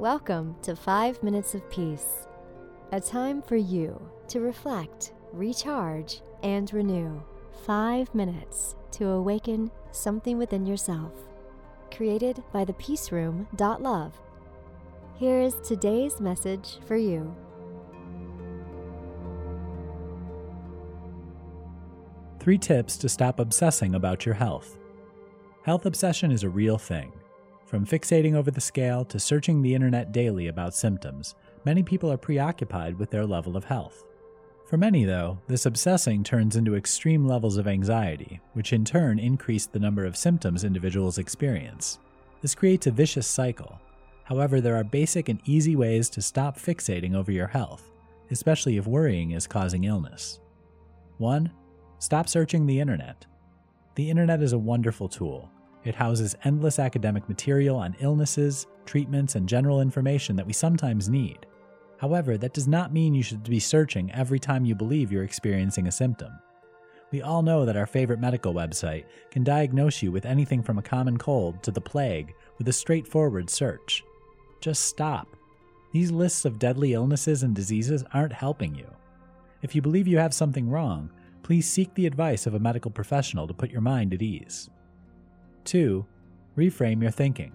Welcome to 5 Minutes of Peace, a time for you to reflect, recharge, and renew. 5 minutes to awaken something within yourself. Created by the Peace Room. Love. Here is today's message for you. Three tips to stop obsessing about your health. Health obsession is a real thing. From fixating over the scale to searching the internet daily about symptoms, many people are preoccupied with their level of health. For many, though, this obsessing turns into extreme levels of anxiety, which in turn increase the number of symptoms individuals experience. This creates a vicious cycle. However, there are basic and easy ways to stop fixating over your health, especially if worrying is causing illness. 1. Stop searching the internet. The internet is a wonderful tool, it houses endless academic material on illnesses, treatments, and general information that we sometimes need. However, that does not mean you should be searching every time you believe you're experiencing a symptom. We all know that our favorite medical website can diagnose you with anything from a common cold to the plague with a straightforward search. Just stop. These lists of deadly illnesses and diseases aren't helping you. If you believe you have something wrong, please seek the advice of a medical professional to put your mind at ease. 2. Reframe your thinking.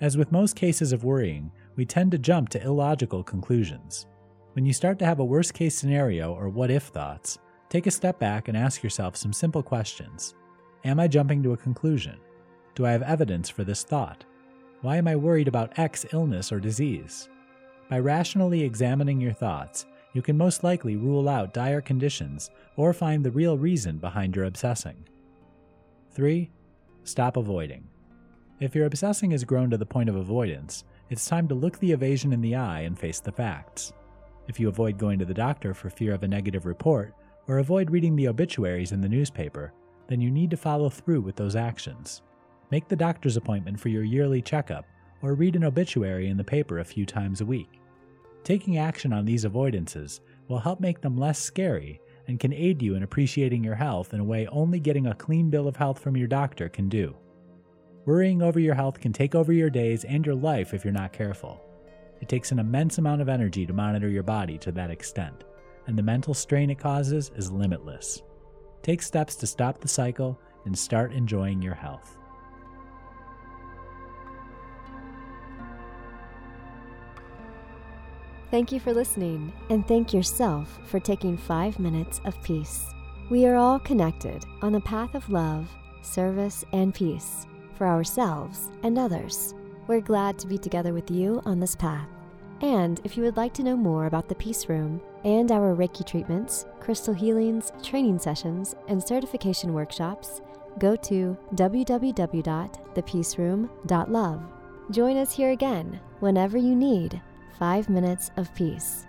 As with most cases of worrying, we tend to jump to illogical conclusions. When you start to have a worst case scenario or what if thoughts, take a step back and ask yourself some simple questions. Am I jumping to a conclusion? Do I have evidence for this thought? Why am I worried about X illness or disease? By rationally examining your thoughts, you can most likely rule out dire conditions or find the real reason behind your obsessing. 3. Stop avoiding. If your obsessing has grown to the point of avoidance, it's time to look the evasion in the eye and face the facts. If you avoid going to the doctor for fear of a negative report, or avoid reading the obituaries in the newspaper, then you need to follow through with those actions. Make the doctor's appointment for your yearly checkup, or read an obituary in the paper a few times a week. Taking action on these avoidances will help make them less scary and can aid you in appreciating your health in a way only getting a clean bill of health from your doctor can do. Worrying over your health can take over your days and your life if you're not careful. It takes an immense amount of energy to monitor your body to that extent, and the mental strain it causes is limitless. Take steps to stop the cycle and start enjoying your health. Thank you for listening, and thank yourself for taking five minutes of peace. We are all connected on the path of love, service, and peace for ourselves and others. We're glad to be together with you on this path. And if you would like to know more about the Peace Room and our Reiki treatments, crystal healings, training sessions, and certification workshops, go to www.thepeaceroom.love. Join us here again whenever you need five minutes of peace.